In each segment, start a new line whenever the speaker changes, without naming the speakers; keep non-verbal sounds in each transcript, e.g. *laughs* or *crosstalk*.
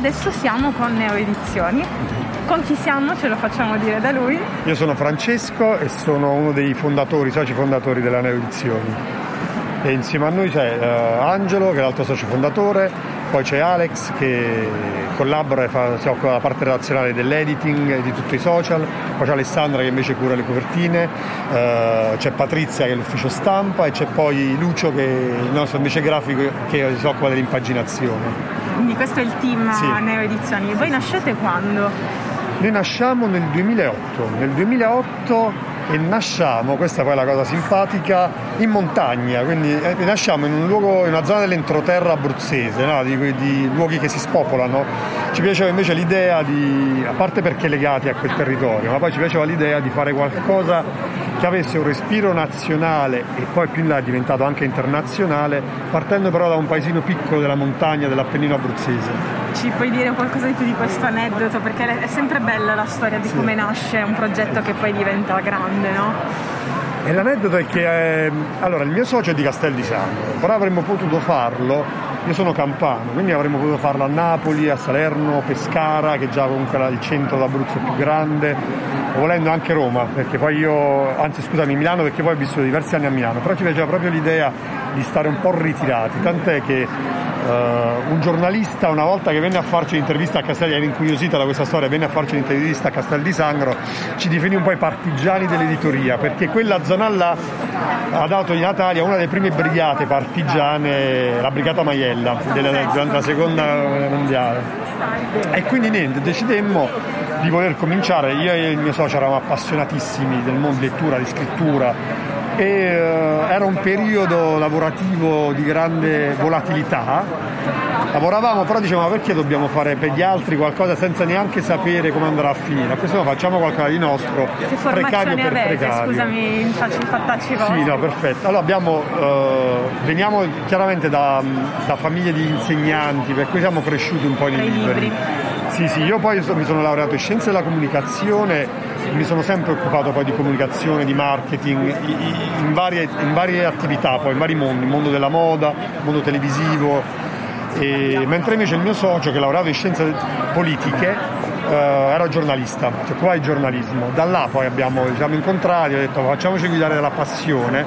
adesso siamo con Neo Edizioni. Con chi siamo? Ce lo facciamo dire da lui.
Io sono Francesco e sono uno dei fondatori, soci fondatori della Neo Edizioni. E insieme a noi c'è uh, Angelo, che è l'altro socio fondatore, poi c'è Alex che collabora e fa, si occupa della parte relazionale dell'editing di tutti i social, poi c'è Alessandra che invece cura le copertine, uh, c'è Patrizia che è l'ufficio stampa e c'è poi Lucio che è il nostro invece grafico che si occupa dell'impaginazione.
Quindi questo è il team
Sì.
Neo Edizioni. Voi nascete quando?
Noi nasciamo nel 2008, nel 2008 e nasciamo, questa poi è la cosa simpatica, in montagna, quindi eh, nasciamo in un luogo, in una zona dell'entroterra abruzzese, no? di, di luoghi che si spopolano. Ci piaceva invece l'idea di, a parte perché legati a quel territorio, ma poi ci piaceva l'idea di fare qualcosa che avesse un respiro nazionale e poi più in là è diventato anche internazionale, partendo però da un paesino piccolo della montagna dell'Appennino abruzzese.
Ci puoi dire qualcosa di più di questo aneddoto? Perché è sempre bella la storia di come nasce un progetto che poi diventa grande, no?
E l'aneddoto è che eh, allora, il mio socio è di Castel di Sangro, però avremmo potuto farlo, io sono campano, quindi avremmo potuto farlo a Napoli, a Salerno, Pescara, che già comunque era il centro d'Abruzzo più grande, volendo anche Roma, perché poi io, anzi scusami, Milano perché poi ho vissuto diversi anni a Milano, però ci piaceva proprio l'idea di stare un po' ritirati, tant'è che eh, un giornalista una volta che venne a farci l'intervista a Castel, era incuriosita da questa storia, venne a farci l'intervista a Castel di Sangro, ci definì un po' i partigiani dell'editoria, perché quella zona là ha dato in Italia una delle prime brigate partigiane, la brigata Maiella, della- durante la seconda guerra mondiale. E quindi niente, decidemmo di voler cominciare, io e il mio socio eravamo appassionatissimi del mondo di lettura, di scrittura e eh, era un periodo lavorativo di grande volatilità. Lavoravamo però dicevamo perché dobbiamo fare per gli altri qualcosa senza neanche sapere come andrà a finire? A questo punto facciamo qualcosa di nostro,
Che
precario per
avete?
precario.
Scusami, faccio i fattacci vostri.
Sì, no, perfetto. Allora abbiamo, eh, veniamo chiaramente da, da famiglie di insegnanti, per cui siamo cresciuti un po' nei libri.
libri.
Sì, sì, io poi mi sono laureato in scienze della comunicazione, mi sono sempre occupato poi di comunicazione, di marketing, in varie, in varie attività, poi in vari mondi, il mondo della moda, il mondo televisivo. E- mentre invece il mio socio, che è laureato in scienze politiche, eh, era giornalista, si occupava di giornalismo. Da là poi abbiamo, ci siamo incontrati, ho detto facciamoci guidare dalla passione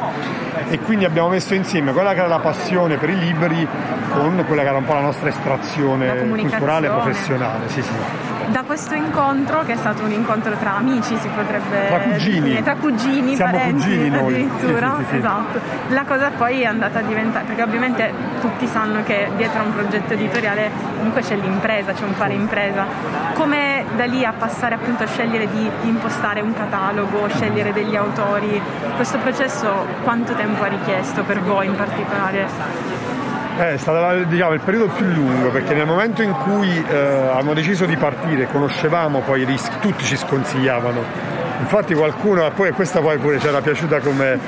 e quindi abbiamo messo insieme quella che era la passione per i libri con quella che era un po' la nostra estrazione culturale e professionale. Sì, sì.
Da questo incontro, che è stato un incontro tra amici, si potrebbe
Tra cugini.
tra cugini,
Siamo
parenti
cugini noi.
addirittura,
sì, sì, sì.
esatto. La cosa poi è andata a diventare, perché ovviamente tutti sanno che dietro a un progetto editoriale comunque c'è l'impresa, c'è un fare impresa. Come da lì a passare appunto a scegliere di impostare un catalogo, scegliere degli autori, questo processo quanto tempo ha richiesto per voi in particolare?
Eh, È stato diciamo, il periodo più lungo perché nel momento in cui eh, abbiamo deciso di partire, conoscevamo poi i rischi, tutti ci sconsigliavano. Infatti qualcuno, poi questa poi pure ci era piaciuta come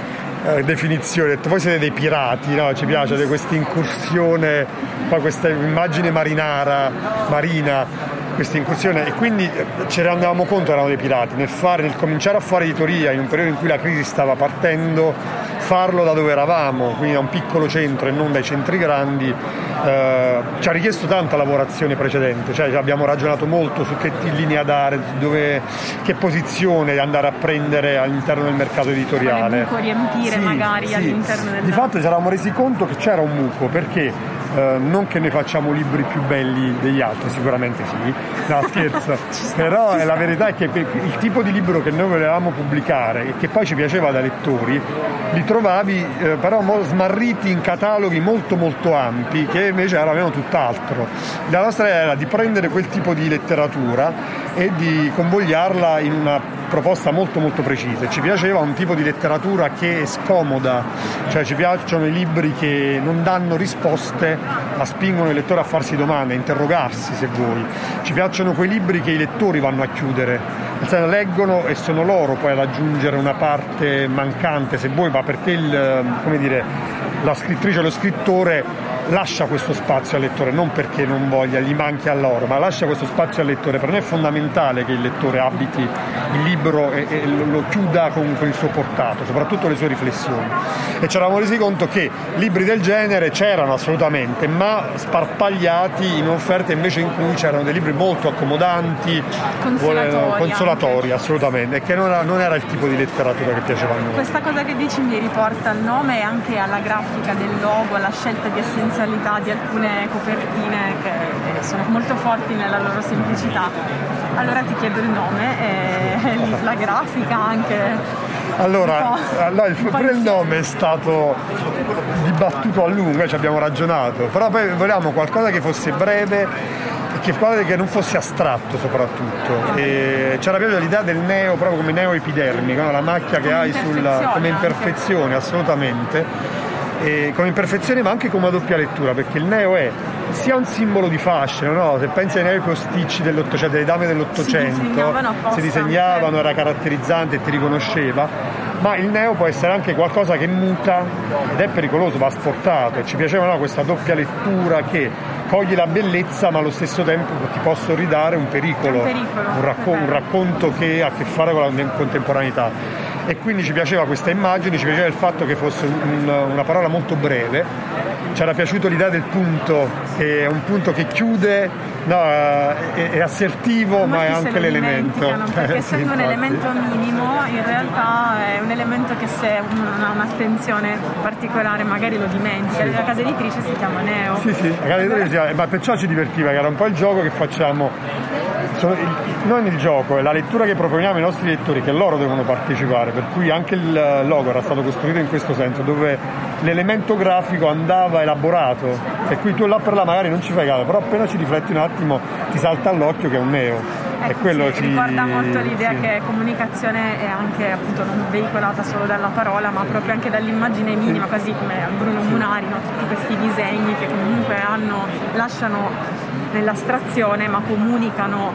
eh, definizione, ha detto voi siete dei pirati, no? ci piace questa incursione, questa immagine marinara, marina, questa incursione e quindi eh, ci rendevamo conto che eravamo dei pirati nel, fare, nel cominciare a fare editoria in un periodo in cui la crisi stava partendo farlo da dove eravamo, quindi da un piccolo centro e non dai centri grandi, eh, ci ha richiesto tanta lavorazione precedente, cioè abbiamo ragionato molto su che linea dare, dove, che posizione andare a prendere all'interno del mercato editoriale.
buco riempire magari all'interno del-
Di fatto ci eravamo resi conto che c'era un buco, perché eh, non che noi facciamo libri più belli degli altri, sicuramente sì, no *laughs* scherzo, però eh, la verità è che il tipo di libro che noi volevamo pubblicare e che poi ci piaceva da lettori, li trovavi eh, però smarriti in cataloghi molto molto ampi che invece avevano tutt'altro. La nostra idea era di prendere quel tipo di letteratura e di convogliarla in una proposta molto molto precisa. Ci piaceva un tipo di letteratura che è scomoda, cioè ci piacciono i libri che non danno risposte ma spingono il lettore a farsi domande, a interrogarsi se vuoi. Ci piacciono quei libri che i lettori vanno a chiudere, nel senso leggono e sono loro poi ad aggiungere una parte mancante se vuoi, ma perché il, dire, la scrittrice o lo scrittore lascia questo spazio al lettore, non perché non voglia, gli manchi a loro, ma lascia questo spazio al lettore. Per noi è fondamentale che il lettore abiti il libro e, e lo chiuda con, con, il suo portato, soprattutto le sue riflessioni. E ci eravamo resi conto che libri del genere c'erano assolutamente, ma sparpagliati in offerte invece in cui c'erano dei libri molto accomodanti,
consolatori,
consolatori assolutamente, e che non era, non era, il tipo di letteratura che piaceva a noi.
Questa cosa che dici mi riporta al nome e anche alla grafica del logo, alla scelta di essenzialità di alcune copertine che sono molto forti nella loro semplicità. Allora ti chiedo il nome e la grafica anche.
Allora, allora il, pure il nome è stato dibattuto a lungo, ci abbiamo ragionato, però poi volevamo qualcosa che fosse breve che, che non fosse astratto soprattutto. E c'era proprio l'idea del neo proprio come neo epidermico, no? la macchia che hai sulla, come imperfezione assolutamente. E come imperfezione ma anche come doppia lettura perché il neo è sia un simbolo di fascino, no? se pensi ai neo posticci dell'Ottocento, delle dame dell'Ottocento, si disegnavano, si disegnavano era caratterizzante e ti riconosceva, ma il neo può essere anche qualcosa che muta ed è pericoloso, va sportato. Ci piaceva no? questa doppia lettura che coglie la bellezza ma allo stesso tempo ti posso ridare un pericolo,
un, pericolo,
un, racco- un racconto che ha a che fare con la contemporaneità e quindi ci piaceva questa immagine, ci piaceva il fatto che fosse un, una parola molto breve, ci era piaciuto l'idea del punto, che è un punto che chiude, no, è, è, assertivo ma, ma è anche l'elemento.
Perché *laughs* essendo sì, un elemento minimo in realtà è un elemento che se uno non ha un'attenzione particolare magari lo dimentica. Sì. La casa editrice si chiama Neo.
Sì, sì, la casa editrice, ma perciò ci divertiva, che era un po' il gioco che facciamo non il gioco, è la lettura che proponiamo ai nostri lettori che loro devono partecipare, per cui anche il logo era stato costruito in questo senso, dove l'elemento grafico andava elaborato e qui tu là per là magari non ci fai caso, però appena ci rifletti un attimo ti salta all'occhio che è un neo.
Ecco, quello sì, ci ricorda molto l'idea sì. che comunicazione è anche appunto non veicolata solo dalla parola, ma proprio anche dall'immagine minima, sì. così come Bruno Munari, no? tutti questi disegni che comunque hanno, lasciano nell'astrazione ma comunicano,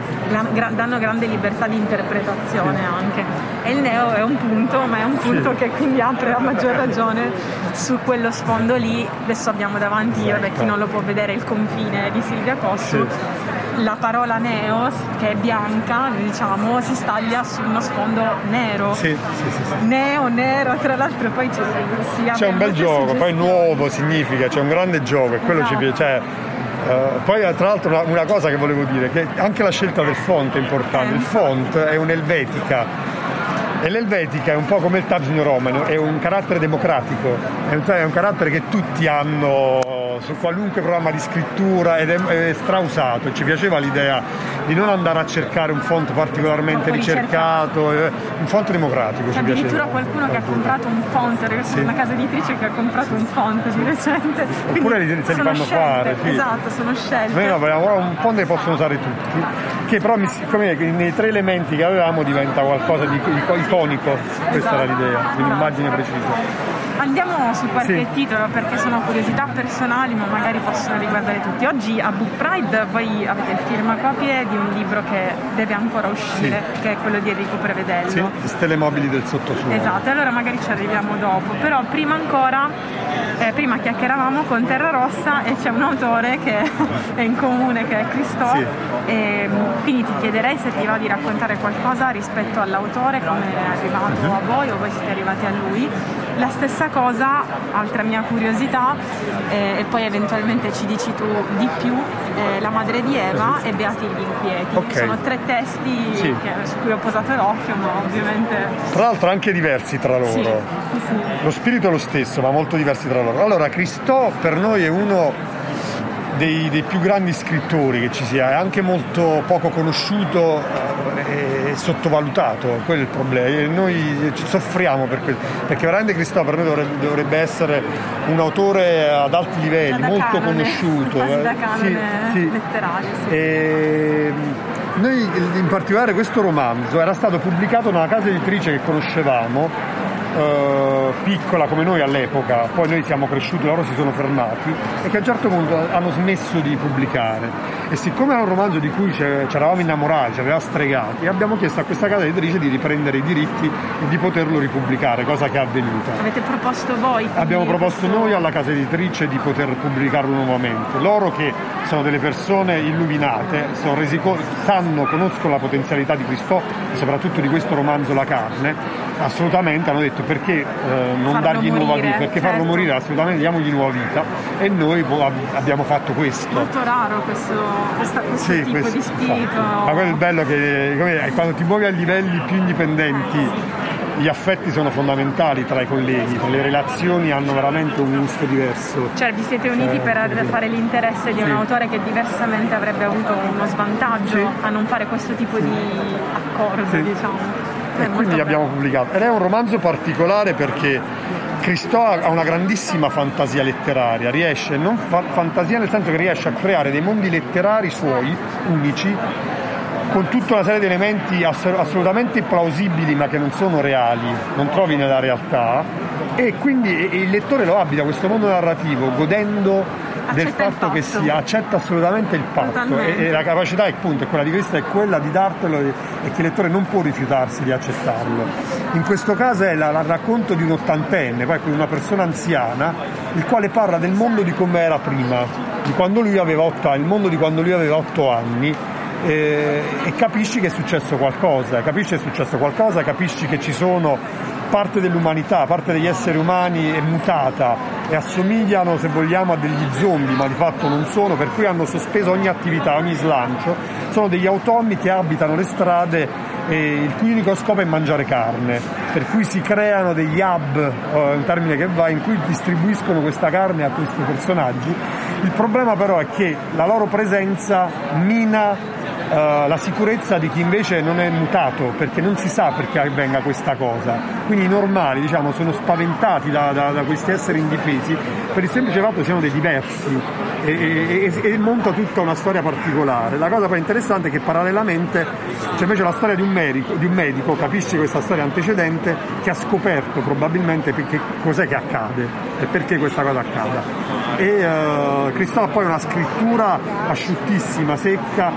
danno grande libertà di interpretazione anche. E il neo è un punto, ma è un punto che quindi apre a maggior ragione su quello sfondo lì. Adesso abbiamo davanti, vabbè, chi non lo può vedere, il confine di Silvia Cossu. La parola neo, che è bianca, diciamo, si staglia su uno sfondo nero.
Sì, sì, sì,
neo, nero, tra l'altro poi c'è,
si c'è un bel gioco, poi nuovo significa, c'è un grande gioco e quello esatto. ci piace. Cioè, Uh, poi tra l'altro una, una, cosa che volevo dire, che anche la scelta del font è importante, il font è un'elvetica. E l'elvetica è un po' come il Times New Roman, è un carattere democratico, è un, è un carattere che tutti hanno su qualunque programma di scrittura ed è, è strausato. Ci piaceva l'idea di non andare a cercare un font particolarmente ricercato, eh, un font democratico.
C'è addirittura qualcuno che ha comprato un font, sì. una casa editrice che ha comprato un font di recente.
Oppure li, se li fanno
scelte,
fare.
Sì. Esatto, sono scelte. Noi
no, vogliamo un font che possono usare tutti, che però come nei tre elementi che avevamo diventa qualcosa di iconico, questa esatto. era l'idea, un'immagine precisa.
Andiamo sul qualche sì. titolo perché sono curiosità personali ma magari possono riguardare tutti. Oggi a Book Pride voi avete il firmacopie di un libro che deve ancora uscire, sì. che è quello di Enrico Prevedello.
Sì, Stelle mobili del sottosuolo.
Esatto, allora magari ci arriviamo dopo, però prima ancora, eh, prima chiacchieravamo con Terra Rossa e c'è un autore che *laughs* è in comune che è Cristo. Sì. E, quindi ti chiederei se ti va di raccontare qualcosa rispetto all'autore, come è arrivato uh-huh. a voi o voi siete arrivati a lui la stessa cosa, altra mia curiosità, eh, e poi eventualmente ci dici tu di più, eh, La madre di Eva e Beati gli inquieti.
Okay.
Sono tre testi sì. che, su cui ho posato l'occhio, ma ovviamente...
Tra l'altro anche diversi tra loro. Sì, sì. Lo spirito è lo stesso, ma molto diversi tra loro. Allora, Cristo per noi è uno dei, dei, più grandi scrittori che ci sia, è anche molto poco conosciuto eh, sottovalutato, quello è il problema. Noi soffriamo per quello, perché veramente Cristò per noi dovrebbe, essere un autore ad alti livelli, molto
canone,
conosciuto.
Quasi eh. da canone sì, sì. letterario. Sì. E,
noi in particolare questo romanzo era stato pubblicato da una casa editrice che conoscevamo eh, piccola come noi all'epoca, poi noi siamo cresciuti, loro si sono fermati e che a un certo punto hanno smesso di pubblicare E siccome era un romanzo di cui ci eravamo innamorati, ci aveva stregati, abbiamo chiesto a questa casa editrice di riprendere i diritti e di poterlo ripubblicare, cosa che è avvenuta.
Avete proposto voi?
Abbiamo proposto questo... noi alla casa editrice di poter pubblicarlo nuovamente. Loro che sono delle persone illuminate, sono resi co- sanno, conoscono la potenzialità di Cristo e soprattutto di questo romanzo La carne, assolutamente hanno detto perché eh, non
farlo
dargli
morire,
nuova vita, perché
certo.
farlo morire assolutamente diamogli nuova vita e noi abbiamo fatto questo.
Molto raro questo, questa, questo sì, tipo questo, di spirito.
Ma quello è bello che quando ti muovi a livelli più indipendenti gli affetti sono fondamentali tra i colleghi, le relazioni hanno veramente un gusto diverso.
Cioè vi siete uniti eh, per fare l'interesse di sì. un autore che diversamente avrebbe avuto uno svantaggio sì. a non fare questo tipo di accordo, sì. diciamo.
E quindi abbiamo pubblicato. Ed è un romanzo particolare perché Cristo ha una grandissima fantasia letteraria, riesce, non fa, fantasia nel senso che riesce a creare dei mondi letterari suoi, unici, con tutta una serie di elementi assolutamente plausibili ma che non sono reali, non trovi nella realtà. E quindi il lettore lo abita questo mondo narrativo godendo del fatto, che si accetta assolutamente il patto. E, e, la capacità è appunto quella di Cristo è quella di dartelo e, e, che il lettore non può rifiutarsi di accettarlo. In questo caso è il racconto di un ottantenne, poi una persona anziana, il quale parla del mondo di come era prima, di quando lui aveva otto anni, il mondo di quando lui aveva otto anni e, e capisci che è successo qualcosa, capisci che è successo qualcosa, capisci che ci sono parte dell'umanità, parte degli esseri umani è mutata e assomigliano, se vogliamo, a degli zombie, ma di fatto non sono, per cui hanno sospeso ogni attività, ogni slancio. Sono degli automi che abitano le strade e il cui unico scopo è mangiare carne, per cui si creano degli hub, eh, un termine che va, in cui distribuiscono questa carne a questi personaggi. Il problema però è che la loro presenza mina Uh, la sicurezza di chi invece non è mutato perché non si sa perché avvenga questa cosa. Quindi i normali diciamo, sono spaventati da, da, da, questi esseri indifesi per il semplice fatto che siano dei diversi e, e, e, e, monta tutta una storia particolare. La cosa poi interessante è che parallelamente c'è invece la storia di un, medico, di un medico, capisci questa storia antecedente, che ha scoperto probabilmente perché, cos'è che accade e perché questa cosa accada. E uh, Cristallo ha poi una scrittura asciuttissima, secca,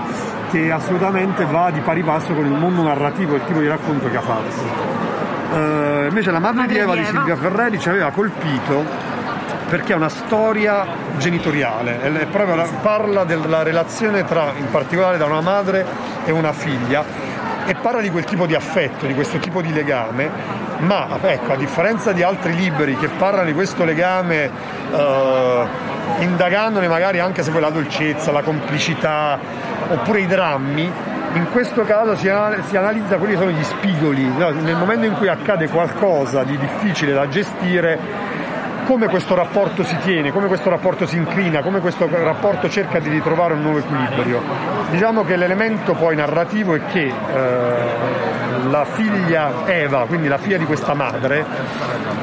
che assolutamente va di pari passo con il mondo narrativo e il tipo di racconto che ha fatto. Uh, invece la madre, madre di Eva di Silvia Ferreri ci aveva colpito perché è una storia genitoriale, è proprio, parla della relazione tra, in particolare da una madre e una figlia e parla di quel tipo di affetto, di questo tipo di legame, ma ecco, a differenza di altri libri che parlano di questo legame uh, indagandone magari anche se poi la dolcezza, la complicità oppure i drammi, in questo caso si, analizza quelli che sono gli spigoli, nel momento in cui accade qualcosa di difficile da gestire, come questo rapporto si tiene, come questo rapporto si inclina, come questo rapporto cerca di ritrovare un nuovo equilibrio. Diciamo che l'elemento poi narrativo è che eh, la figlia Eva, quindi la figlia di questa madre,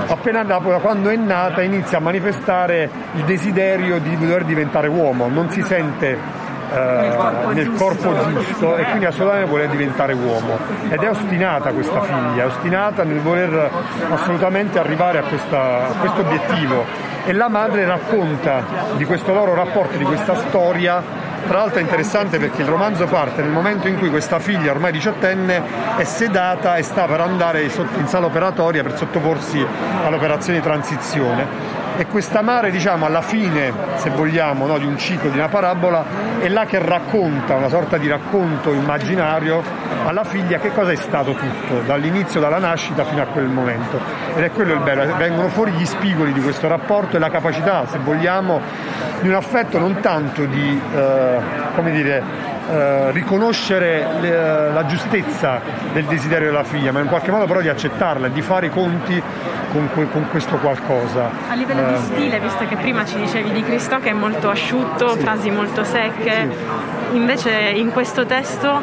appena da quando è nata inizia a manifestare il desiderio di dover diventare uomo, non si sente nel corpo, nel corpo giusto e quindi assolutamente vuole diventare uomo. Ed è ostinata questa figlia, è ostinata nel voler assolutamente arrivare a, questa, a questo obiettivo. E la madre racconta di questo loro rapporto, di questa storia tra l'altro è interessante perché il romanzo parte nel momento in cui questa figlia, ormai diciottenne, è sedata e sta per andare in sala operatoria per sottoporsi all'operazione di transizione e questa mare diciamo alla fine se vogliamo no, di un ciclo di una parabola è là che racconta una sorta di racconto immaginario alla figlia che cosa è stato tutto dall'inizio dalla nascita fino a quel momento. Ed è quello il bello vengono fuori gli spigoli di questo rapporto e la capacità se vogliamo di un affetto non tanto di eh, come dire eh, riconoscere le, la giustezza del desiderio della figlia, ma in qualche modo però di accettarla e di fare i conti con, con, questo qualcosa.
A livello eh, di stile, visto che prima ci dicevi di Cristo che è molto asciutto, sì. frasi molto secche, sì. invece in questo testo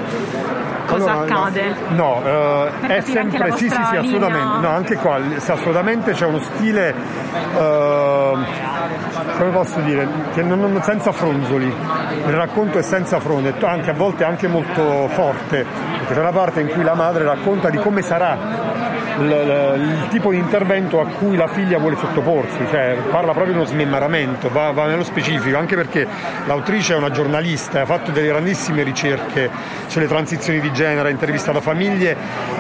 cosa allora, accade?
No, no uh, è sempre sì, sì, sì, assolutamente. No, anche qua assolutamente c'è uno stile uh, come posso dire, che non, senza fronzoli. Il racconto è senza fronzoli, anche a volte anche molto forte, perché c'è una parte in cui la madre racconta di come sarà l- l- il tipo di intervento a cui la figlia vuole sottoporsi, cioè parla proprio di uno smemmaramento, va, va nello specifico, anche perché l'autrice è una giornalista, ha fatto delle grandissime ricerche sulle transizioni di genere, ha intervistato famiglie,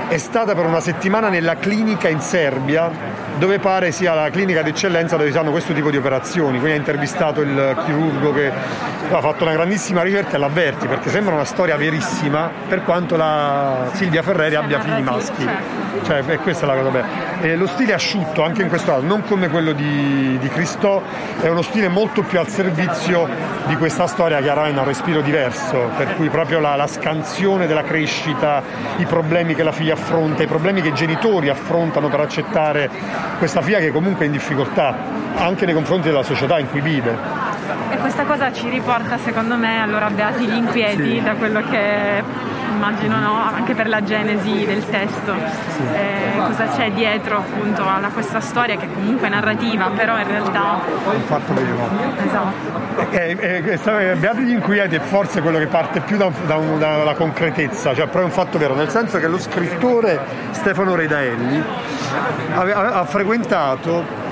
è stata per una settimana nella clinica in Serbia dove pare sia la clinica d'eccellenza dove si fanno questo tipo di operazioni, quindi ha intervistato il chirurgo che ha fatto una grandissima ricerca e l'avverti perché sembra una storia verissima per quanto la Silvia Ferreri abbia figli maschi. Cioè, e questa è la cosa bella. E lo stile asciutto, anche in questo caso, non come quello di, di Cristo, è uno stile molto più al servizio di questa storia che ha un respiro diverso, per cui proprio la, la scansione della crescita, i problemi che la figlia affronta, i problemi che i genitori affrontano per accettare questa figlia che comunque è in difficoltà, anche nei confronti della società in cui vive.
E questa cosa ci riporta, secondo me, allora beati gli inquieti sì. da quello che immagino no, anche per la genesi del testo. Sì. Eh, cosa c'è dietro appunto a questa storia che comunque è narrativa, però in realtà.
Un fatto vero. Esatto. Eh, eh, beati gli inquieti è forse quello che parte più da, da, dalla concretezza, cioè proprio un fatto vero, nel senso che lo scrittore Stefano Redaelli ha, ha frequentato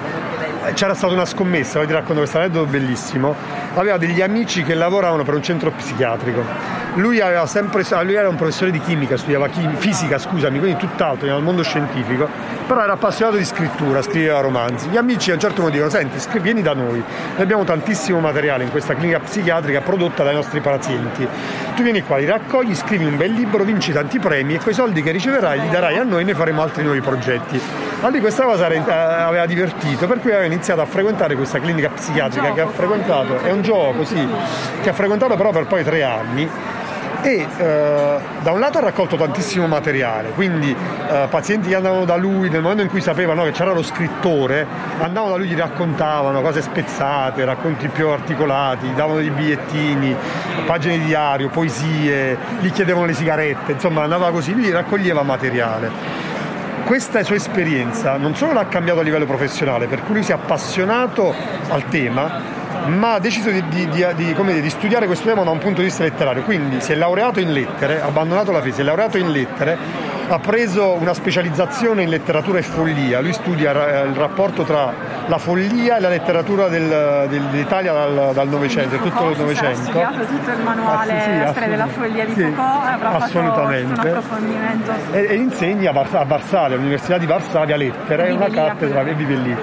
c'era stata una scommessa, vi racconto questo aneddoto bellissimo, aveva degli amici che lavoravano per un centro psichiatrico. Lui, sempre, lui era un professore di chimica, studiava chim, fisica, scusami, quindi tutt'altro, nel mondo scientifico, però era appassionato di scrittura, scriveva romanzi. Gli amici a un certo punto dicono, senti, scri- vieni da noi, noi abbiamo tantissimo materiale in questa clinica psichiatrica prodotta dai nostri pazienti. Tu vieni qua, li raccogli, scrivi un bel libro, vinci tanti premi e quei soldi che riceverai li darai a noi e ne faremo altri nuovi progetti. A lui questa cosa eh, aveva divertito, per cui aveva iniziato a frequentare questa clinica psichiatrica che ha frequentato, è un gioco, sì, che ha frequentato però per poi tre anni e eh, da un lato ha raccolto tantissimo materiale, quindi eh, pazienti che andavano da lui nel momento in cui sapevano che c'era lo scrittore, andavano da lui, gli raccontavano cose spezzate, racconti più articolati, davano dei bigliettini, pagine di diario, poesie, gli chiedevano le sigarette, insomma andava così, lui raccoglieva materiale. Questa sua esperienza non solo l'ha cambiato a livello professionale, per cui lui si è appassionato al tema, ma ha deciso di, di, di, dire, di, studiare questo tema da un punto di vista letterario, quindi si è laureato in lettere, ha abbandonato la fisica, si è laureato in lettere, ha preso una specializzazione in letteratura e follia, lui studia il rapporto tra la follia e la letteratura del, dell'Italia dal Novecento, tutto il Novecento. Ha
studiato tutto il manuale ah, sì, sì, storia della follia di Foucault, avrà assolutamente. fatto un approfondimento.
E, e insegna a Varsavia, all'Università di Varsavia lettere, è una cattedra e vive lì.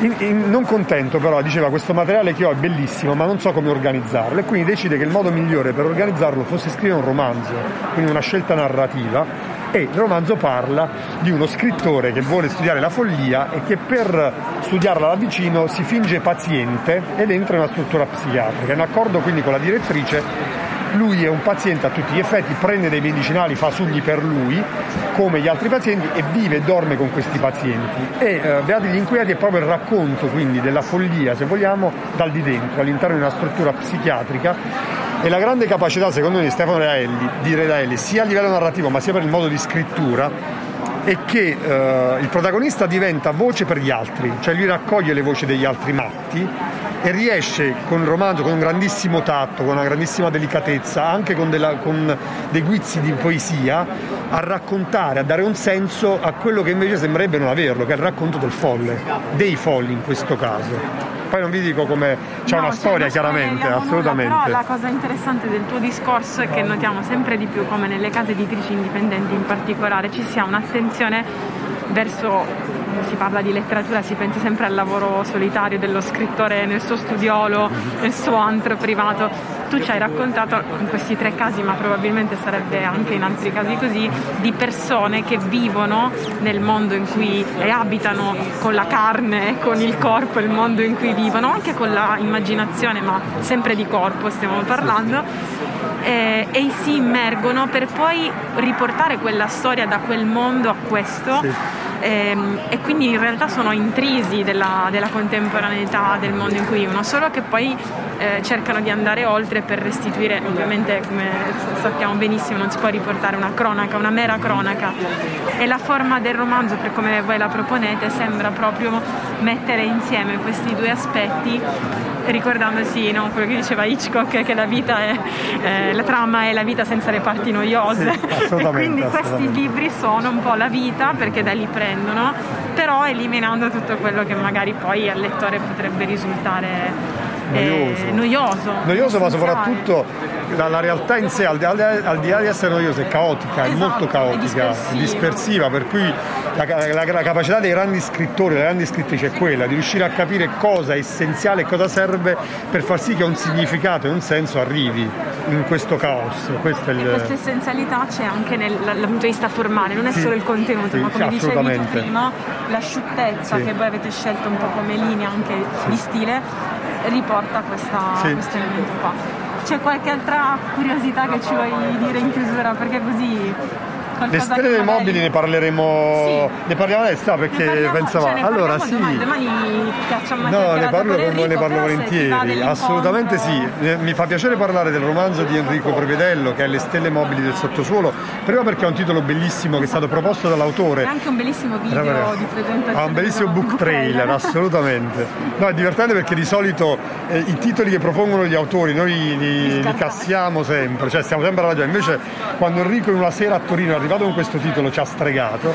In, in, non contento però, diceva questo materiale che ho è bellissimo ma non so come organizzarlo e quindi decide che il modo migliore per organizzarlo fosse scrivere un romanzo, quindi una scelta narrativa e il romanzo parla di uno scrittore che vuole studiare la follia e che per studiarla da vicino si finge paziente ed entra in una struttura psichiatrica. In accordo quindi con la direttrice lui è un paziente a tutti gli effetti, prende dei medicinali fasulli per lui, come gli altri pazienti, e vive e dorme con questi pazienti. E eh, Beati gli inquieti è proprio il racconto quindi della follia, se vogliamo, dal di dentro, all'interno di una struttura psichiatrica e la grande capacità secondo me di Stefano Redaelli, di Redaelli sia a livello narrativo ma sia per il modo di scrittura è che eh, il protagonista diventa voce per gli altri, cioè lui raccoglie le voci degli altri matti e riesce con il romanzo, con un grandissimo tatto, con una grandissima delicatezza, anche con, della, con, dei guizzi di poesia, a raccontare, a dare un senso a quello che invece sembrerebbe non averlo, che è il racconto del folle, dei folli in questo caso. Poi non vi dico come c'è no, una storia chiaramente, assolutamente.
Nulla, però la cosa interessante del tuo discorso è che notiamo sempre di più come nelle case editrici indipendenti in particolare ci sia un'attenzione verso si parla di letteratura si pensa sempre al lavoro solitario dello scrittore nel suo studiolo, nel suo antro privato. Tu ci hai raccontato in questi tre casi, ma probabilmente sarebbe anche in altri casi così, di persone che vivono nel mondo in cui e abitano con la carne, con il corpo, il mondo in cui vivono, anche con l'immaginazione, ma sempre di corpo stiamo parlando. E, e, si immergono per poi riportare quella storia da quel mondo a questo. Sì e, ehm, e quindi in realtà sono intrisi della, della, contemporaneità del mondo in cui vivono, solo che poi eh, cercano di andare oltre per restituire, ovviamente come sappiamo benissimo non si può riportare una cronaca, una mera cronaca. E la forma del romanzo per come voi la proponete sembra proprio mettere insieme questi due aspetti ricordandosi no, quello che diceva Hitchcock che la vita è eh, la trama è la vita senza le parti noiose.
Sì,
e *laughs* quindi questi libri sono un po' la vita perché da lì prendono però eliminando tutto quello che magari poi al lettore potrebbe risultare
noioso.
Eh, noioso.
Noioso ma soprattutto la, la, realtà in sé, al di, là, al di, là, di essere noiosa, è caotica, esatto, è molto caotica, è dispersiva, per cui la, la, la, capacità dei grandi scrittori, delle grandi scrittrici è quella di riuscire a capire cosa è essenziale e cosa serve per far sì che un significato e un senso arrivi in questo caos. Questo
il... Questa essenzialità c'è anche nel, dal punto di vista formale, non è sì, solo il contenuto, sì, ma come sì, dicevi tu prima, l'asciuttezza che voi avete scelto un po' come linea anche di stile riporta questa, questo elemento qua. C'è qualche altra curiosità che ci vuoi dire in chiusura? Perché così
le stelle dei magari... mobili ne parleremo sì. ne parliamo adesso? Perché parliamo, pensavamo
cioè,
allora sì.
domani, domani
no ne parlo, Enrico, ne parlo volentieri. assolutamente sì. Mi fa piacere parlare del romanzo di Enrico Prevedello che è Le stelle mobili del sottosuolo prima perché è un titolo bellissimo che è stato proposto dall'autore.
È anche un bellissimo video Era, di presentazione
ha un bellissimo book trailer *laughs* assolutamente. No è divertente perché di solito eh, i titoli che propongono gli autori noi li, li cassiamo sempre cioè stiamo sempre a ragione invece quando Enrico in una sera a Torino è arrivato con questo titolo ci ha stregato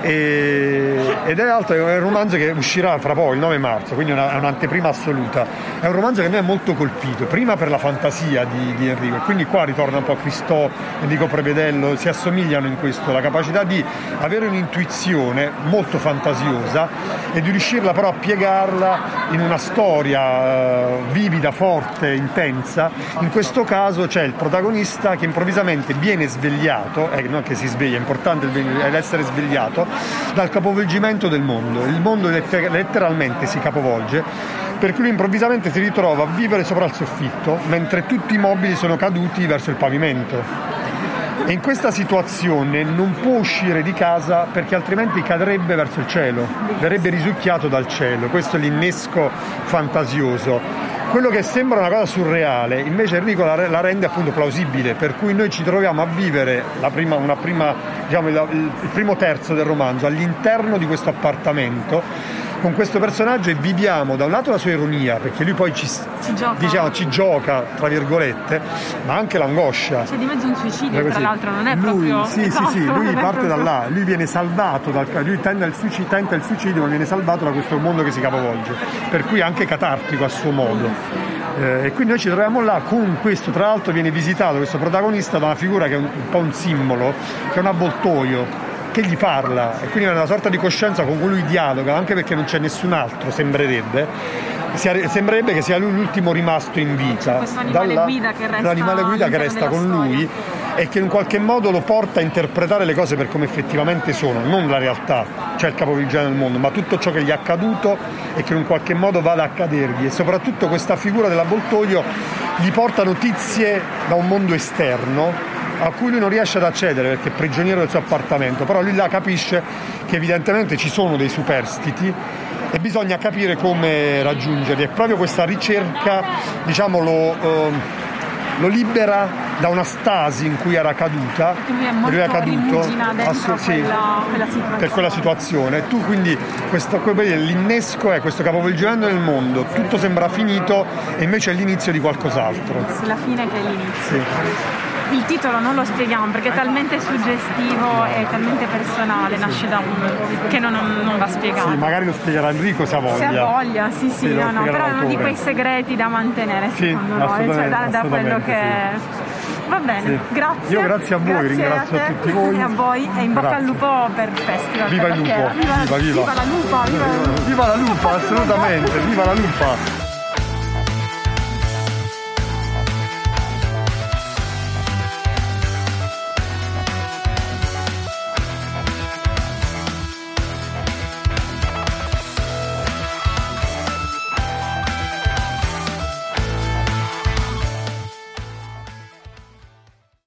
e, ed è altro, è un romanzo che uscirà fra poco, il 9 marzo, quindi è un'anteprima assoluta. È un romanzo che mi ha molto colpito, prima per la fantasia di, di Enrico, e quindi qua ritorna un po' Cristò, Enrico Prevedello, si assomigliano in questo, la capacità di avere un'intuizione molto fantasiosa e di riuscirla però a piegarla in una storia eh, vivida, forte, intensa. In questo caso c'è il protagonista che improvvisamente viene svegliato, eh, non che si sveglia, è importante l'essere svegliato, dal capovolgimento del mondo. Il mondo letteralmente si capovolge, per cui improvvisamente si ritrova a vivere sopra il soffitto, mentre tutti i mobili sono caduti verso il pavimento. E in questa situazione non può uscire di casa perché altrimenti cadrebbe verso il cielo, verrebbe risucchiato dal cielo. Questo è l'innesco fantasioso quello che sembra una cosa surreale, invece Enrico la, la rende appunto plausibile, per cui noi ci troviamo a vivere prima, prima, diciamo, il, il primo terzo del romanzo all'interno di questo appartamento con questo personaggio e viviamo da un lato la sua ironia, perché lui poi ci,
ci, gioca.
Diciamo, ci gioca, tra virgolette, ma anche l'angoscia.
C'è di mezzo un suicidio, tra l'altro, non è lui, proprio.
Sì, esatto, sì, sì, lui parte proprio... da là, lui viene salvato, dal, lui tenta il, suicidio, tenta il suicidio, ma viene salvato da questo mondo che si capovolge. Per cui è anche catartico a suo modo. Eh, e quindi noi ci troviamo là con questo, tra l'altro viene visitato questo protagonista da una figura che è un, un po' un simbolo, che è un avvoltoio che gli parla e quindi è una sorta di coscienza con cui lui dialoga, anche perché non c'è nessun altro, sembrerebbe. Sembrerebbe che sia lui l'ultimo rimasto in vita.
Questo animale Dalla, guida che resta,
l'animale guida che resta con storia. lui e che in qualche modo lo porta a interpretare le cose per come effettivamente sono, non la realtà, cioè il capovigiano del mondo, ma tutto ciò che gli è accaduto e che in qualche modo va ad accadergli. E soprattutto questa figura dell'avvoltoio gli porta notizie da un mondo esterno a cui lui non riesce ad accedere perché è prigioniero del suo appartamento, però lui là capisce che evidentemente ci sono dei superstiti e bisogna capire come raggiungerli. E proprio questa ricerca, diciamo, lo, eh, lo libera da una stasi in cui era caduta,
lui è, caduto assu- sì, quella,
per quella situazione. Tu quindi questo, l'innesco è questo capovolgimento nel mondo, tutto sembra finito e invece è l'inizio di qualcos'altro.
La fine che è l'inizio. Sì il titolo non lo spieghiamo perché è talmente suggestivo e talmente personale, nasce da uno che non, non va spiegato.
Sì, magari lo spiegherà Enrico se ha voglia. Se
ha voglia, sì, sì, sì no, no, però è uno di quei segreti da mantenere sì, secondo noi, cioè da, da quello che è. Va bene, sì. grazie.
Io grazie a voi, grazie ringrazio a, a, tutti voi.
E *laughs* a voi e in bocca al lupo per il festival.
Viva il lupo, viva,
viva, viva. viva la lupa, viva,
viva la lupa, *laughs* assolutamente, viva la lupa.